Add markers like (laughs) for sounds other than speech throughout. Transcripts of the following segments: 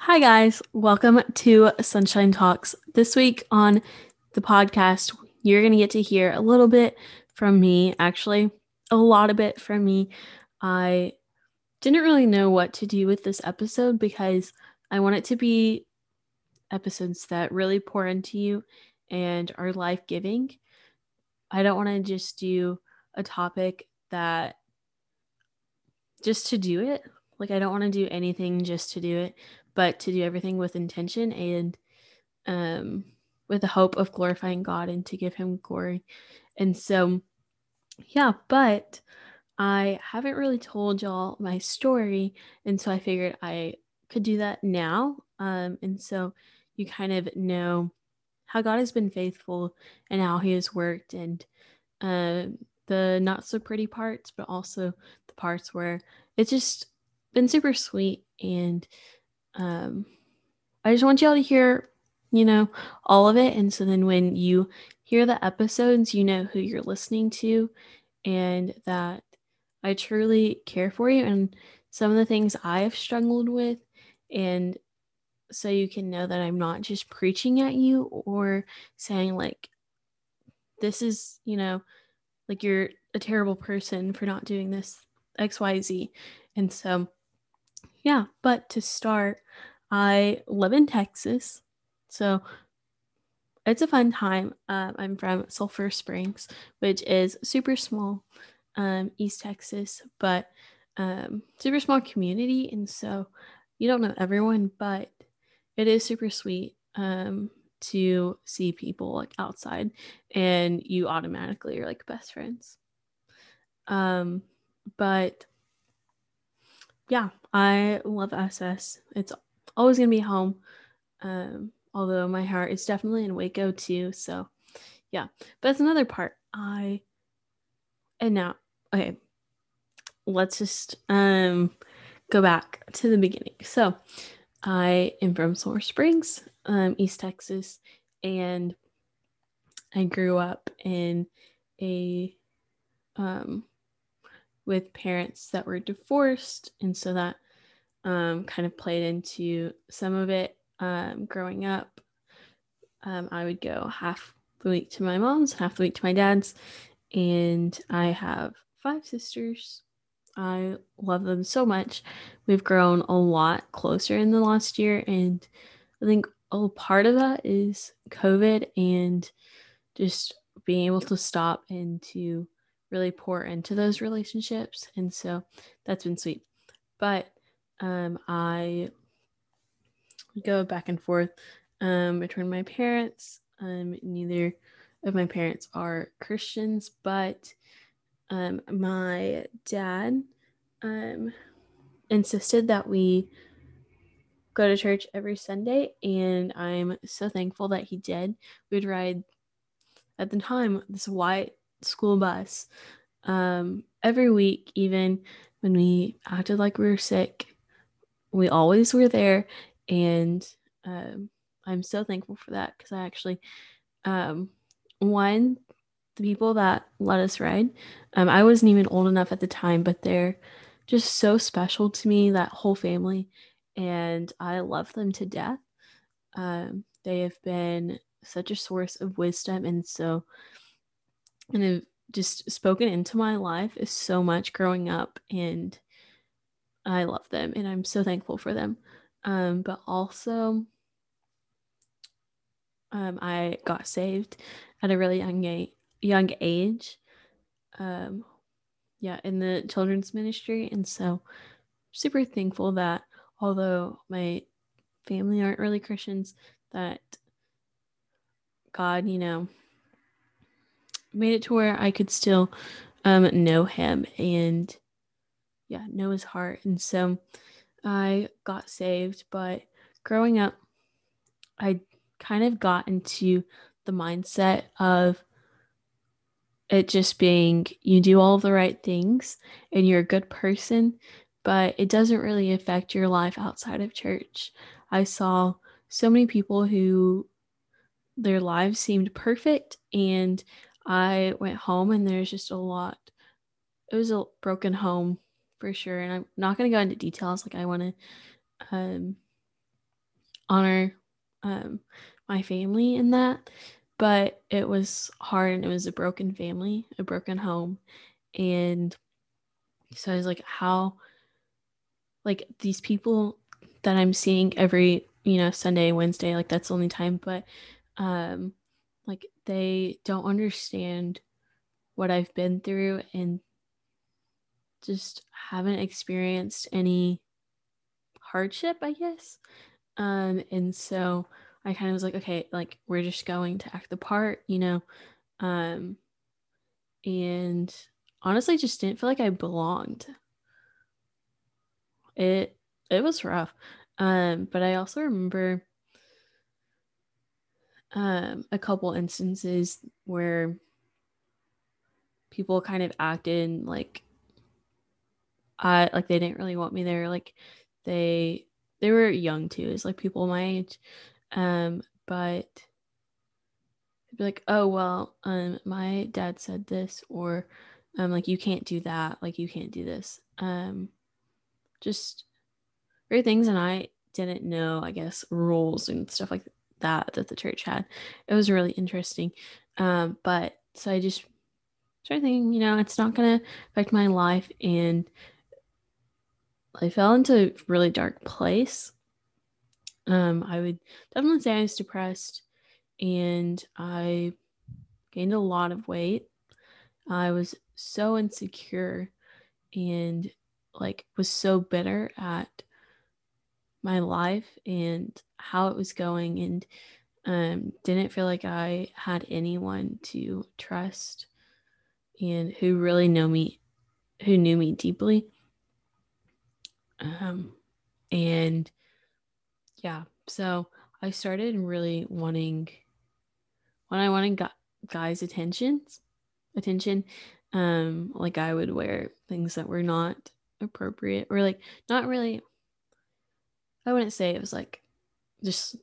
Hi, guys. Welcome to Sunshine Talks. This week on the podcast, you're going to get to hear a little bit from me, actually, a lot of it from me. I didn't really know what to do with this episode because I want it to be episodes that really pour into you and are life giving. I don't want to just do a topic that just to do it. Like, I don't want to do anything just to do it, but to do everything with intention and um, with the hope of glorifying God and to give Him glory. And so, yeah, but I haven't really told y'all my story. And so I figured I could do that now. Um, and so you kind of know how God has been faithful and how He has worked and uh, the not so pretty parts, but also the parts where it's just been super sweet. And um, I just want y'all to hear, you know, all of it. And so then when you hear the episodes, you know who you're listening to and that I truly care for you and some of the things I have struggled with. And so you can know that I'm not just preaching at you or saying, like, this is, you know, like you're a terrible person for not doing this XYZ. And so, yeah, but to start, I live in Texas. So it's a fun time. Um, I'm from Sulphur Springs, which is super small, um, East Texas, but um, super small community. And so you don't know everyone, but it is super sweet um, to see people like outside and you automatically are like best friends. Um, but yeah, I love SS. It's always gonna be home. Um, although my heart is definitely in Waco too. So yeah, but that's another part. I and now okay, let's just um go back to the beginning. So I am from Sulphur Springs, um, East Texas, and I grew up in a um with parents that were divorced, and so that um, kind of played into some of it. Um, growing up, um, I would go half the week to my mom's, half the week to my dad's, and I have five sisters. I love them so much. We've grown a lot closer in the last year, and I think a part of that is COVID and just being able to stop and to really pour into those relationships. And so that's been sweet. But um, I go back and forth um, between my parents. Um, neither of my parents are Christians, but um, my dad um, insisted that we go to church every Sunday, and I'm so thankful that he did. We'd ride at the time this white school bus um, every week, even when we acted like we were sick. We always were there, and um, I'm so thankful for that because I actually, um, one, the people that let us ride, um, I wasn't even old enough at the time, but they're just so special to me, that whole family, and I love them to death. Um, they have been such a source of wisdom and so and have just spoken into my life is so much growing up and I love them and I'm so thankful for them. Um, but also um, I got saved at a really young age, young age. Um, yeah, in the children's ministry. And so super thankful that although my family aren't really Christians, that God, you know, made it to where I could still um, know him and yeah, know his heart. And so I got saved, but growing up, I kind of got into the mindset of it just being you do all the right things and you're a good person, but it doesn't really affect your life outside of church. I saw so many people who their lives seemed perfect and I went home and there's just a lot. It was a broken home for sure. And I'm not going to go into details. Like, I want to um, honor um, my family in that. But it was hard and it was a broken family, a broken home. And so I was like, how, like, these people that I'm seeing every, you know, Sunday, Wednesday, like, that's the only time, but, um, like, they don't understand what I've been through and just haven't experienced any hardship, I guess. Um, and so I kind of was like, okay, like we're just going to act the part, you know. Um, and honestly, just didn't feel like I belonged. It it was rough. Um, but I also remember um a couple instances where people kind of acted like I like they didn't really want me there. Like they they were young too. It's like people my age. Um, but they'd be like, oh well, um, my dad said this, or um, like you can't do that, like you can't do this. Um, just great things, and I didn't know, I guess, rules and stuff like that that the church had. It was really interesting. Um, but so I just started thinking, you know, it's not gonna affect my life, and I fell into a really dark place. Um, I would definitely say I was depressed and I gained a lot of weight. I was so insecure and like was so bitter at my life and how it was going and um, didn't feel like I had anyone to trust and who really know me who knew me deeply um, and yeah, so I started really wanting when I wanted gu- guys' attentions, attention, um, like I would wear things that were not appropriate or like not really. I wouldn't say it was like just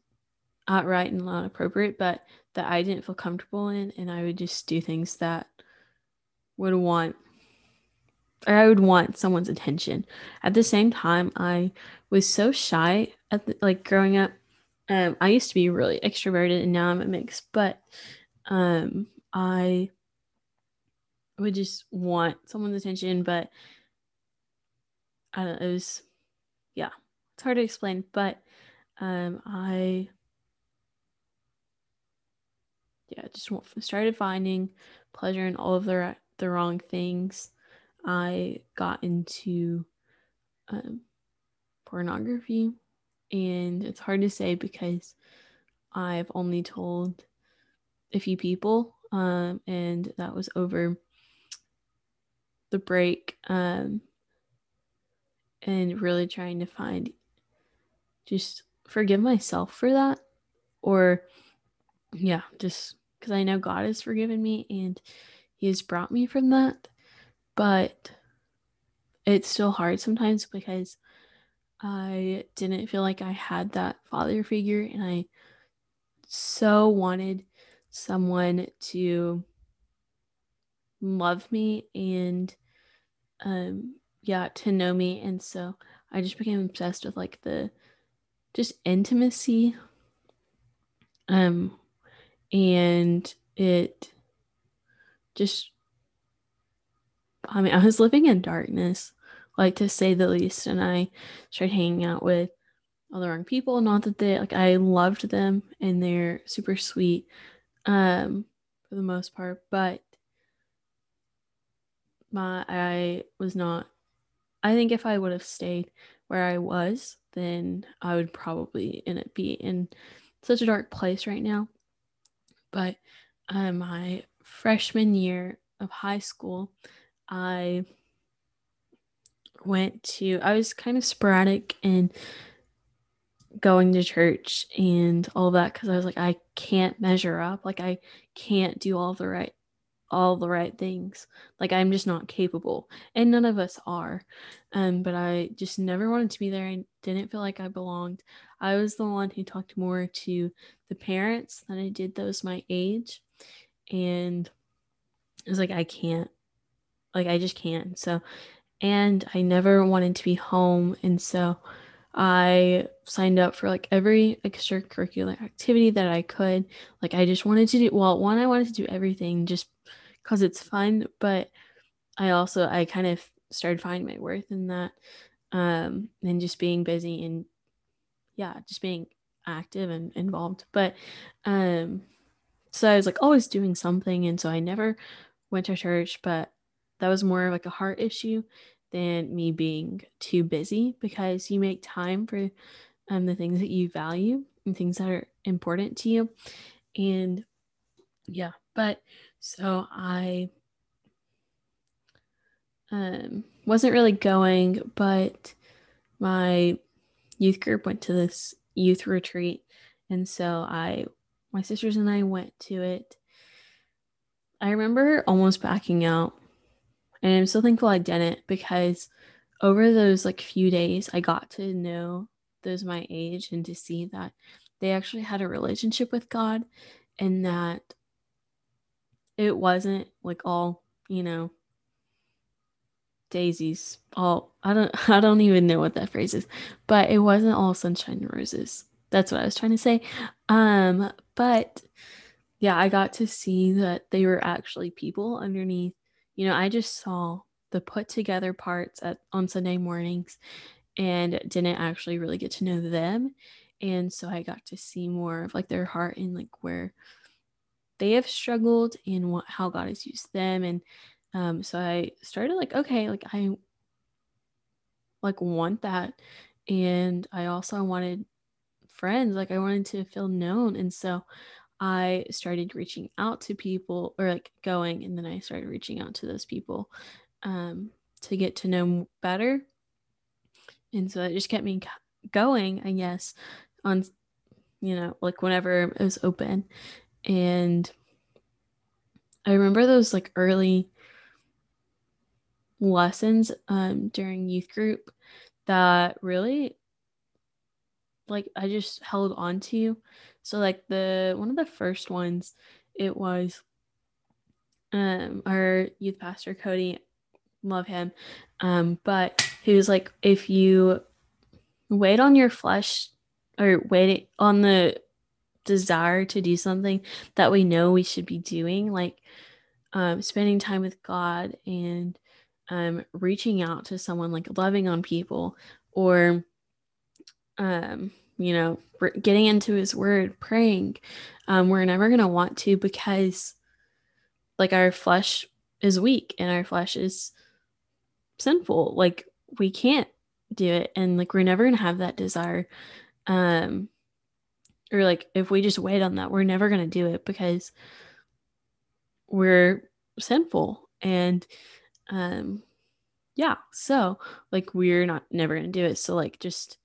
outright and not appropriate, but that I didn't feel comfortable in, and I would just do things that would want or I would want someone's attention. At the same time, I was so shy at the, like growing up. Um, I used to be really extroverted, and now I'm a mix. But um, I would just want someone's attention, but I don't know, it was yeah, it's hard to explain. But um, I yeah, just started finding pleasure in all of the the wrong things. I got into um, pornography, and it's hard to say because I've only told a few people, um, and that was over the break, um, and really trying to find just forgive myself for that, or yeah, just because I know God has forgiven me and He has brought me from that but it's still hard sometimes because I didn't feel like I had that father figure and I so wanted someone to love me and um yeah to know me. And so I just became obsessed with like the just intimacy um and it just I mean, I was living in darkness, like to say the least, and I started hanging out with all the wrong people. Not that they like I loved them and they're super sweet, um, for the most part, but my I was not. I think if I would have stayed where I was, then I would probably in it be in such a dark place right now. But uh, my freshman year of high school, I went to, I was kind of sporadic in going to church and all that because I was like, I can't measure up. Like, I can't do all the right all the right things like i'm just not capable and none of us are um but i just never wanted to be there i didn't feel like i belonged i was the one who talked more to the parents than i did those my age and it was like i can't like I just can't. So, and I never wanted to be home. And so I signed up for like every extracurricular activity that I could. Like I just wanted to do well, one I wanted to do everything just cuz it's fun, but I also I kind of started finding my worth in that um and just being busy and yeah, just being active and involved. But um so I was like always doing something and so I never went to church, but that was more of like a heart issue than me being too busy because you make time for um, the things that you value and things that are important to you. And yeah, but so I um, wasn't really going, but my youth group went to this youth retreat. And so I, my sisters and I went to it. I remember almost backing out and I'm so thankful I didn't because over those like few days, I got to know those my age and to see that they actually had a relationship with God and that it wasn't like all, you know, daisies. All I don't (laughs) I don't even know what that phrase is, but it wasn't all sunshine and roses. That's what I was trying to say. Um, but yeah, I got to see that they were actually people underneath you know, I just saw the put together parts at on Sunday mornings and didn't actually really get to know them. And so I got to see more of like their heart and like where they have struggled and what how God has used them. And um, so I started like, okay, like I like want that. And I also wanted friends, like I wanted to feel known. And so I started reaching out to people or like going and then I started reaching out to those people um, to get to know better. And so it just kept me going, I guess, on, you know, like whenever it was open. And I remember those like early lessons um, during youth group that really like I just held on to so like the one of the first ones, it was um our youth pastor Cody, love him. Um, but he was like, if you wait on your flesh or wait on the desire to do something that we know we should be doing, like um, spending time with God and um, reaching out to someone, like loving on people, or um, you know, getting into his word, praying. Um, we're never going to want to because, like, our flesh is weak and our flesh is sinful. Like, we can't do it. And, like, we're never going to have that desire. Um, or, like, if we just wait on that, we're never going to do it because we're sinful. And, um, yeah, so, like, we're not never going to do it. So, like, just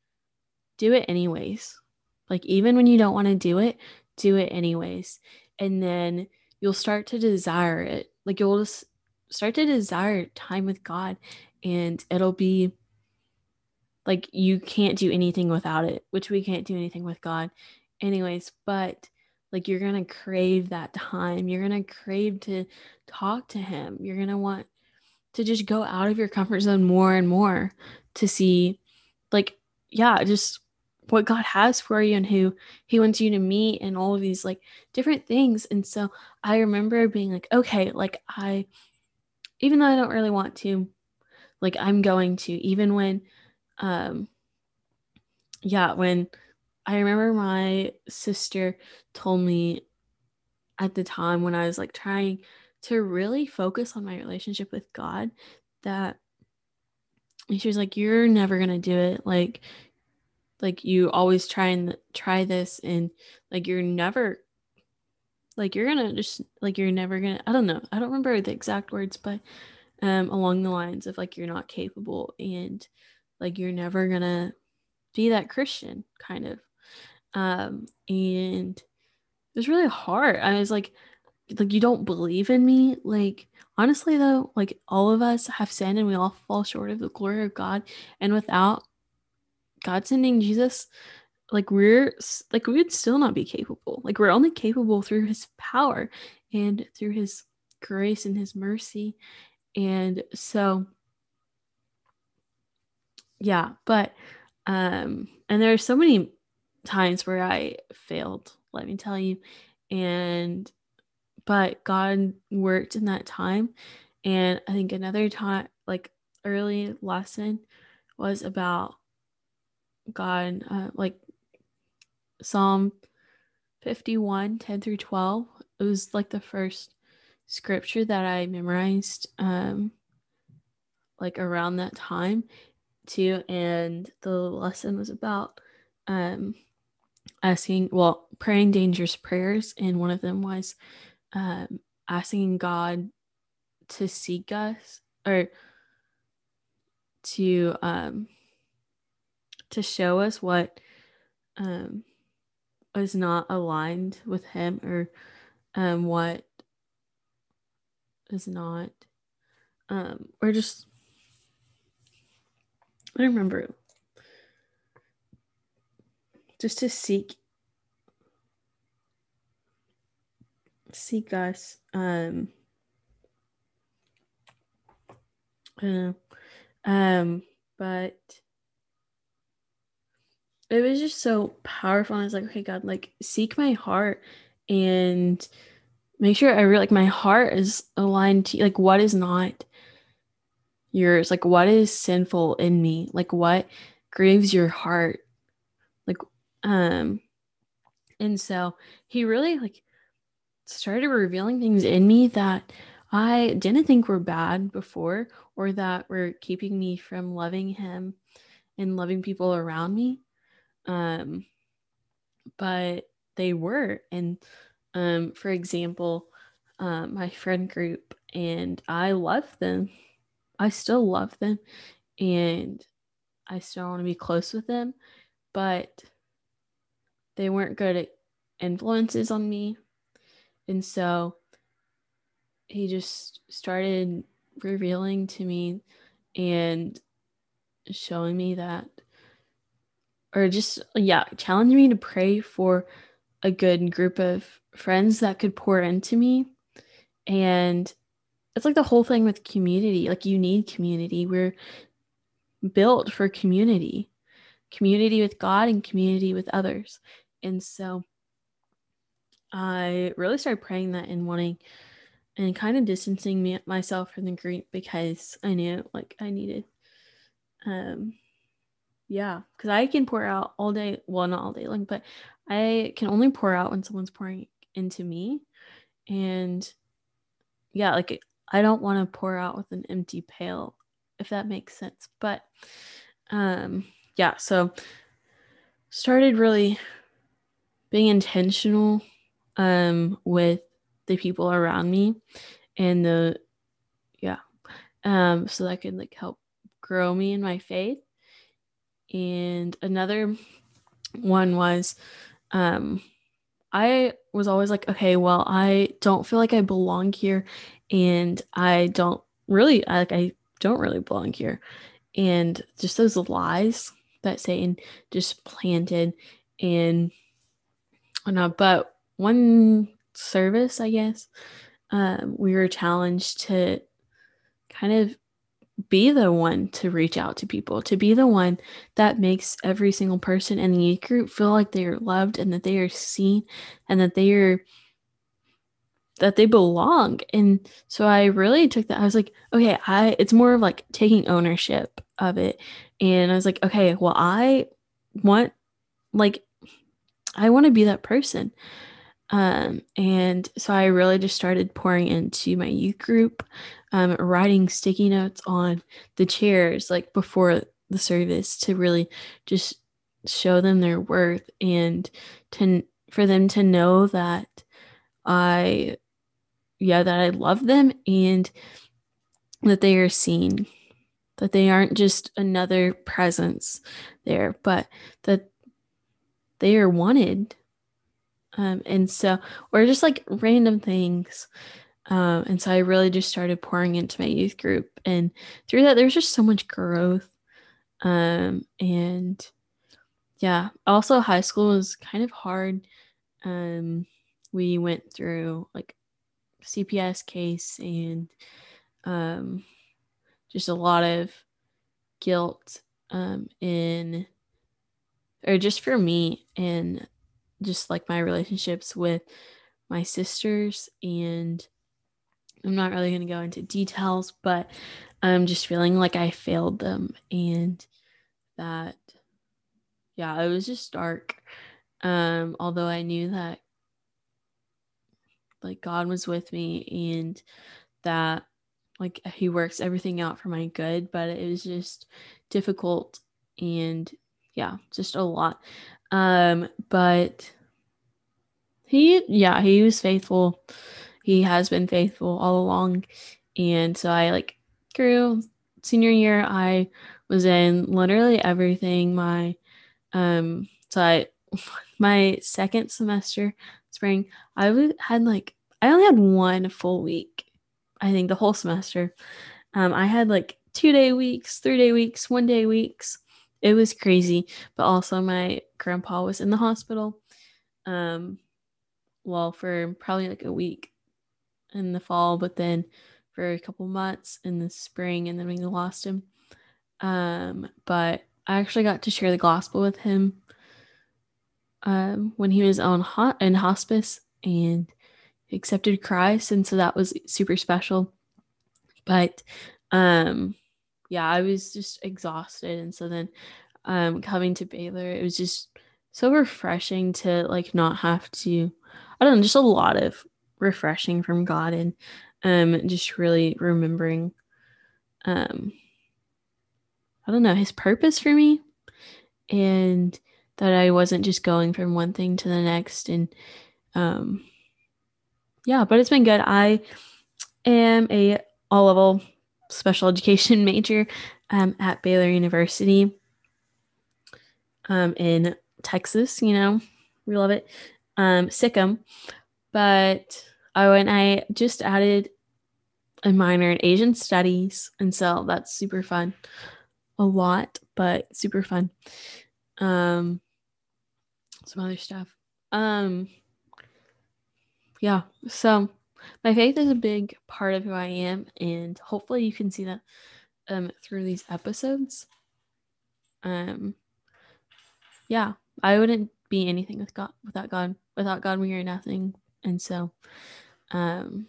do it anyways. Like, even when you don't want to do it, do it anyways. And then you'll start to desire it. Like, you'll just start to desire time with God, and it'll be like you can't do anything without it, which we can't do anything with God, anyways. But like, you're gonna crave that time, you're gonna crave to talk to Him, you're gonna want to just go out of your comfort zone more and more to see, like, yeah, just what God has for you and who He wants you to meet and all of these like different things. And so I remember being like, okay, like I, even though I don't really want to, like I'm going to, even when, um, yeah, when I remember my sister told me at the time when I was like trying to really focus on my relationship with God that she was like, You're never gonna do it. Like, like you always try and try this and like you're never like you're gonna just like you're never gonna i don't know i don't remember the exact words but um along the lines of like you're not capable and like you're never gonna be that christian kind of um and it was really hard i was like like you don't believe in me like honestly though like all of us have sinned and we all fall short of the glory of god and without God sending Jesus, like we're like we would still not be capable. Like we're only capable through his power and through his grace and his mercy. And so yeah, but Um, and there are so many times where I failed, let me tell you. And but God worked in that time. And I think another time, like early lesson, was about God, uh, like Psalm 51, 10 through 12. It was like the first scripture that I memorized um like around that time too and the lesson was about um asking well praying dangerous prayers and one of them was um asking God to seek us or to um to show us what um is not aligned with him or um what is not um or just I remember just to seek seek us um I don't know um but it was just so powerful. And I was like, okay, God, like seek my heart and make sure I really like my heart is aligned to like what is not yours, like what is sinful in me, like what grieves your heart. Um, and so he really like started revealing things in me that I didn't think were bad before or that were keeping me from loving him and loving people around me um, but they were. And um, for example, um, my friend group, and I love them. I still love them, and I still want to be close with them, but they weren't good influences on me. And so he just started revealing to me and showing me that or just yeah challenge me to pray for a good group of friends that could pour into me. And it's like the whole thing with community like you need community. We're built for community community with god and community with others and so i really started praying that and wanting and kind of distancing me, myself from the group because i knew like i needed um yeah, because I can pour out all day. Well, not all day long, but I can only pour out when someone's pouring into me. And yeah, like I don't want to pour out with an empty pail, if that makes sense. But um, yeah, so started really being intentional um with the people around me and the yeah um so that could like help grow me in my faith and another one was um, I was always like, okay, well, I don't feel like I belong here and I don't really like I don't really belong here. And just those lies that Satan just planted and know, but one service, I guess, um, we were challenged to kind of be the one to reach out to people, to be the one that makes every single person in the youth group feel like they are loved and that they are seen and that they are that they belong. And so I really took that. I was like, okay, I it's more of like taking ownership of it. And I was like, okay, well, I want like I want to be that person. Um, and so I really just started pouring into my youth group um, writing sticky notes on the chairs like before the service to really just show them their worth and to for them to know that I yeah that I love them and that they are seen that they aren't just another presence there but that they are wanted um, and so or just like random things um, and so I really just started pouring into my youth group. And through that, there's just so much growth. Um, and yeah, also high school was kind of hard. Um, we went through like CPS case and um, just a lot of guilt um, in or just for me and just like my relationships with my sisters and I'm not really going to go into details, but I'm just feeling like I failed them and that yeah, it was just dark. Um although I knew that like God was with me and that like he works everything out for my good, but it was just difficult and yeah, just a lot. Um but he yeah, he was faithful. He has been faithful all along. And so I like grew senior year I was in literally everything my um so I (laughs) my second semester spring I w- had like I only had one full week I think the whole semester. Um, I had like two day weeks, three day weeks, one day weeks. It was crazy. But also, my grandpa was in the hospital. Um, well, for probably like a week in the fall, but then for a couple months in the spring, and then we lost him. Um, but I actually got to share the gospel with him um, when he was on hot in hospice, and accepted Christ, and so that was super special. But um yeah, I was just exhausted and so then um coming to Baylor, it was just so refreshing to like not have to I don't know, just a lot of refreshing from God and um just really remembering um I don't know, his purpose for me and that I wasn't just going from one thing to the next and um yeah, but it's been good. I am a all level special education (laughs) major um, at Baylor University um, in Texas. You know, we love it. Um, Sic 'em. But oh, and I just added a minor in Asian studies. And so that's super fun. A lot, but super fun. Um, some other stuff. Um, yeah. So my faith is a big part of who I am, and hopefully you can see that um through these episodes. Um yeah, I wouldn't be anything with God without God. Without God we are nothing. And so um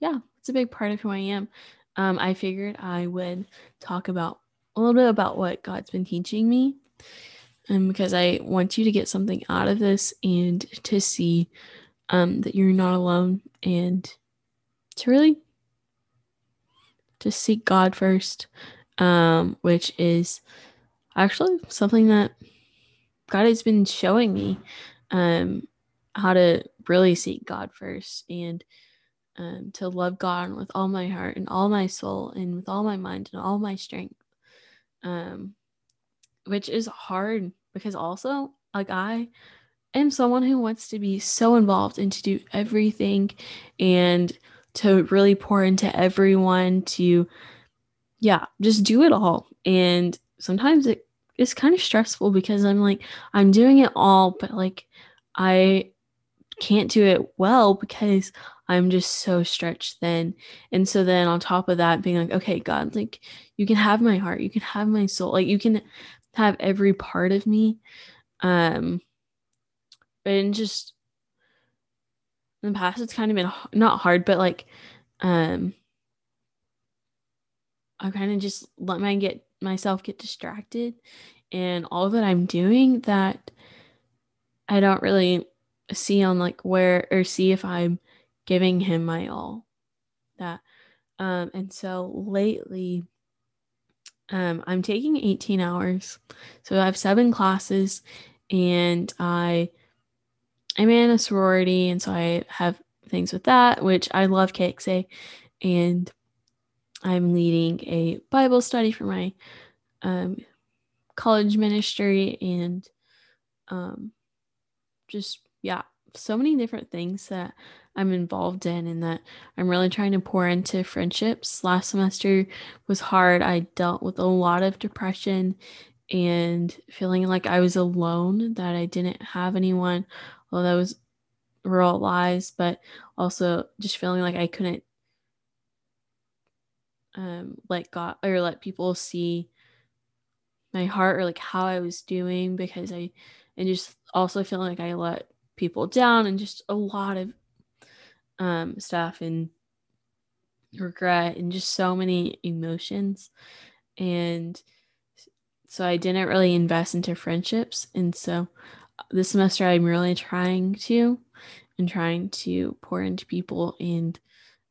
yeah, it's a big part of who I am. Um I figured I would talk about a little bit about what God's been teaching me um, because I want you to get something out of this and to see um, that you're not alone and to really just seek God first, um, which is actually something that God has been showing me um, how to really seek God first and um, to love God with all my heart and all my soul and with all my mind and all my strength. Um, which is hard because also like I am someone who wants to be so involved and to do everything and to really pour into everyone to yeah, just do it all. And sometimes it is kind of stressful because I'm like I'm doing it all but like I can't do it well because I'm just so stretched thin. And so then on top of that, being like, okay, God, like you can have my heart, you can have my soul, like you can have every part of me. Um, and just in the past, it's kind of been not hard, but like, um, I kind of just let my get myself get distracted and all that I'm doing that I don't really see on like where or see if I'm giving him my all. That um and so lately um, I'm taking 18 hours. So I have seven classes and I I'm in a sorority and so I have things with that, which I love KXA. And I'm leading a Bible study for my um, college ministry and um, just yeah, so many different things that I'm involved in and that I'm really trying to pour into friendships. Last semester was hard. I dealt with a lot of depression and feeling like I was alone, that I didn't have anyone. Well, that was all lies, but also just feeling like I couldn't um, let God or let people see my heart or like how I was doing because I and just also feeling like I let people down and just a lot of um stuff and regret and just so many emotions. And so I didn't really invest into friendships. And so this semester I'm really trying to and trying to pour into people and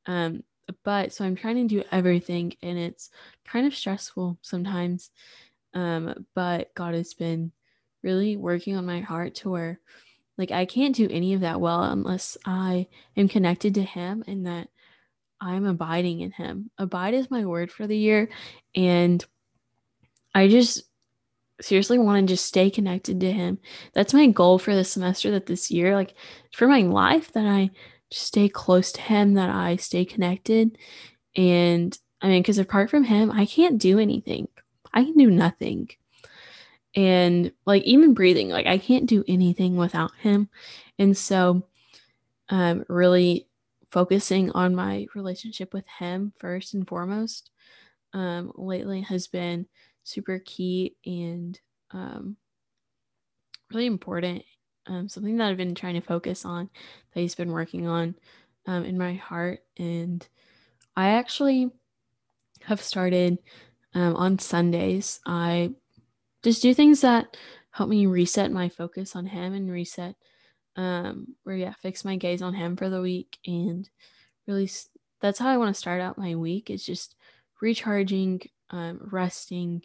um but so I'm trying to do everything and it's kind of stressful sometimes um but God has been really working on my heart to where like I can't do any of that well unless I am connected to him and that I'm abiding in him. Abide is my word for the year and I just seriously want to just stay connected to him. That's my goal for this semester that this year like for my life that I just stay close to him, that I stay connected and I mean cuz apart from him, I can't do anything. I can do nothing and like even breathing like i can't do anything without him and so um really focusing on my relationship with him first and foremost um lately has been super key and um really important um something that i've been trying to focus on that he's been working on um in my heart. And i actually have started um, on sundays. I just do things that help me reset my focus on him and reset um or yeah fix my gaze on him for the week. And really that's how i want to start out my week is just recharging um resting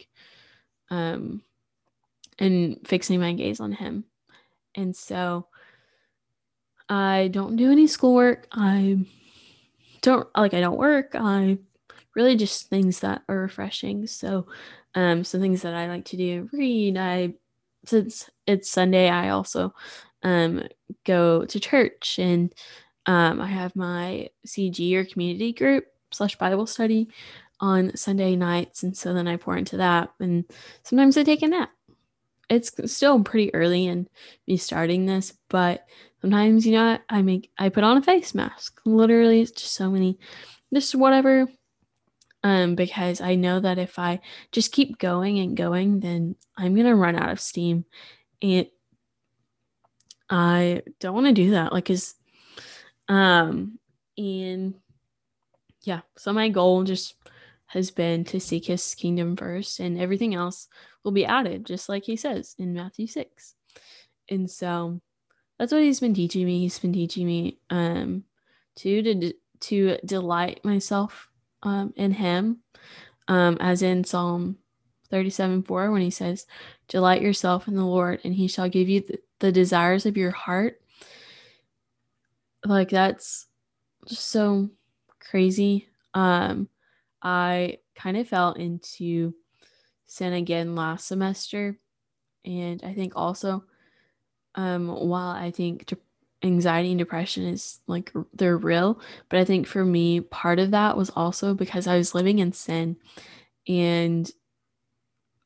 um and fixing my gaze on him. And so i don't do any schoolwork. I don't like i don't work. I really just things that are refreshing. So um, some things that I like to do read. I since it's Sunday, I also um, go to church. And um, I have my CG or community group slash Bible study on Sunday nights, and so then I pour into that, and sometimes I take a nap. It's still pretty early in me starting this, but sometimes you know I make I put on a face mask. Literally, it's just so many, just whatever um, because I know that if I just keep going and going, then I'm gonna run out of steam, and I don't want to do that. Like, is, um, and yeah, so my goal just has been to seek His kingdom first, and everything else will be added, just like He says in Matthew six, and so that's what He's been teaching me. He's been teaching me um to to to delight myself um, in him, um, as in Psalm 37 4, when he says, Delight yourself in the Lord, and he shall give you the, the desires of your heart. Like, that's just so crazy. Um, I kind of fell into sin again last semester. And I think also, um, while I think anxiety and depression is like they're real. But I think for me, part of that was also because I was living in sin and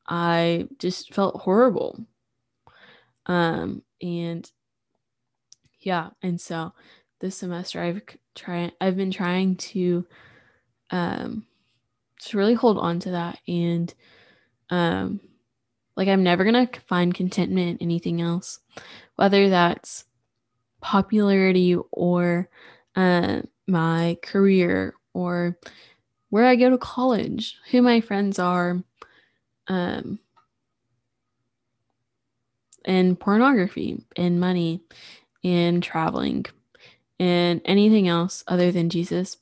I just felt horrible. Um, and yeah, and so this semester I've tried I've been trying to um to really hold on to that and um like I'm never gonna find contentment in anything else, whether that's popularity or uh, my career or where I go to college, who my friends are, um, and pornography and money and traveling and anything else other than Jesus.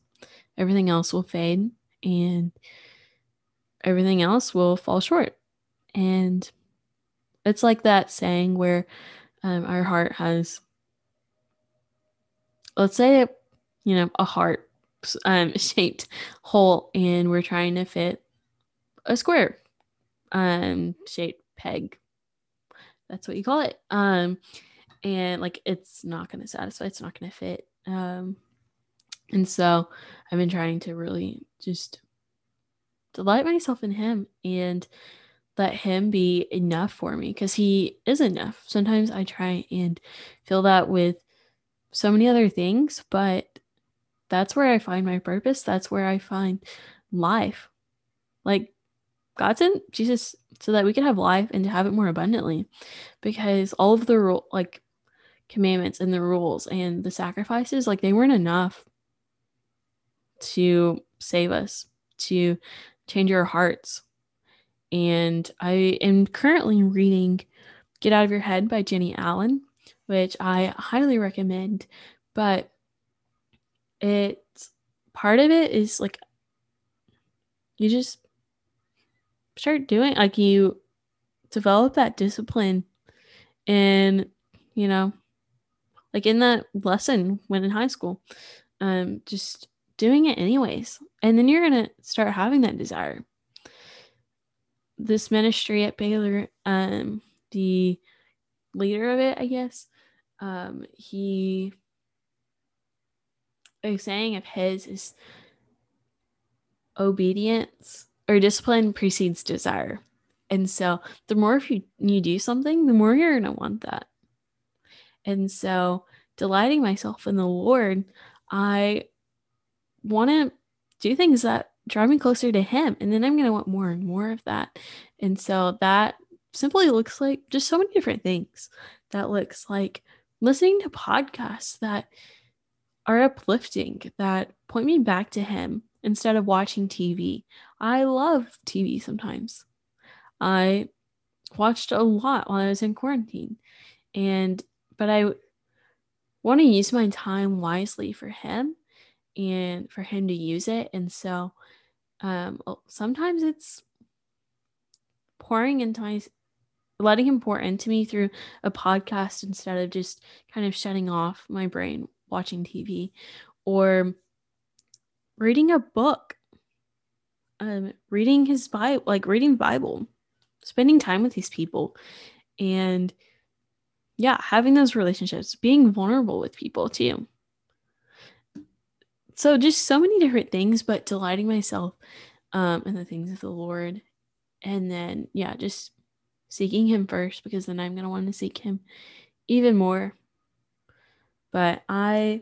Everything else will fade and everything else will fall short. And it's like that saying where um, our heart has let's say you know a heart um, (laughs) shaped hole and we're trying to fit a square um shaped peg. That's what you call it. Um and like it's not going to satisfy it's not going to fit. Um and so i've been trying to really just delight myself in him and let him be enough for me because he is enough sometimes i try and fill that with so many other things, but that's where I find my purpose. That's where I find life. Like God sent Jesus so that we could have life and to have it more abundantly. Because all of the rule like commandments and the rules and the sacrifices, like they weren't enough to save us, to change our hearts. And I am currently reading Get Out of Your Head by Jennie Allen, which I highly recommend. But it part of it is like you just start doing like you develop that discipline and you know like in that lesson when in high school um just doing it anyways and then you're gonna start having that desire this ministry at baylor um the leader of it i guess um he a saying of his is obedience or discipline precedes desire. And so the more if you, you do something, the more you're going to want that. And so delighting myself in the Lord, I want to do things that drive me closer to Him. And then I'm going to want more and more of that. And so that simply looks like just so many different things. That looks like listening to podcasts that are uplifting, that point me back to Him instead of watching TV. I love TV sometimes. I watched a lot while I was in quarantine. And but I want to use my time wisely for him and for him to use it. And so um sometimes it's pouring into my letting him pour into me through a podcast instead of just kind of shutting off my brain watching TV or reading a book, um, reading his Bible, like reading Bible, spending time with these people, and yeah, having those relationships, being vulnerable with people too. So just so many different things, but delighting myself um, in the things of the Lord, and then yeah, just seeking Him first because then I'm gonna want to seek Him even more. But I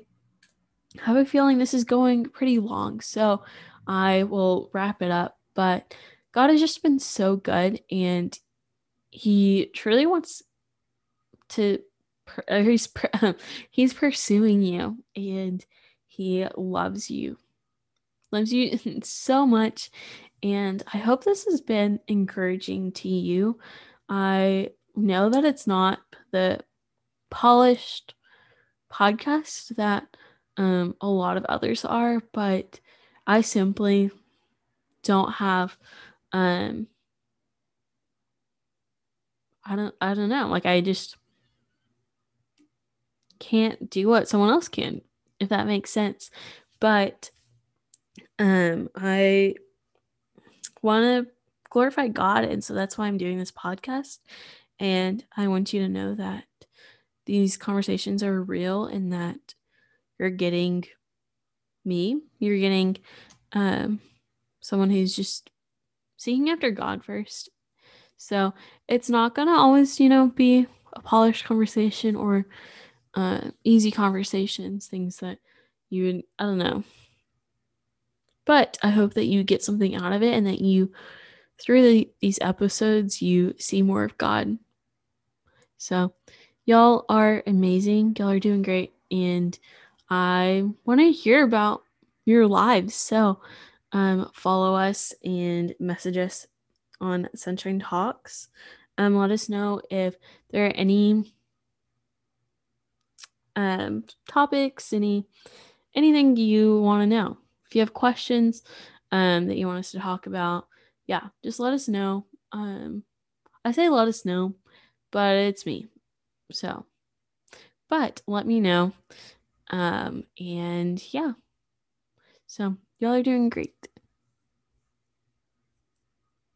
I have a feeling this is going pretty long, so I will wrap it up. But God has just been so good, and He truly wants to. He's (laughs) he's pursuing you, and He loves you, loves you (laughs) so much. And I hope this has been encouraging to you. I know that it's not the polished podcast that um, a lot of others are, but I simply don't have um I don't I don't know. Like I just can't do what someone else can, if that makes sense. But um I want to glorify God and so that's why I'm doing this podcast and I want you to know that these conversations are real and that you're getting me, you're getting um, someone who's just seeking after God first. So it's not going to always, you know, be a polished conversation or uh, easy conversations, things that you would, I don't know. But I hope that you get something out of it and that you, through the, these episodes, you see more of God. So, y'all are amazing. Y'all are doing great. And I want to hear about your lives. So um, follow us and message us on Sunshine Talks. Um, let us know if there are any um, topics, any anything you want to know. If you have questions um, that you want us to talk about, yeah, just let us know. Um, I say let us know, but it's me. So, but let me know. Um, and yeah, so y'all are doing great.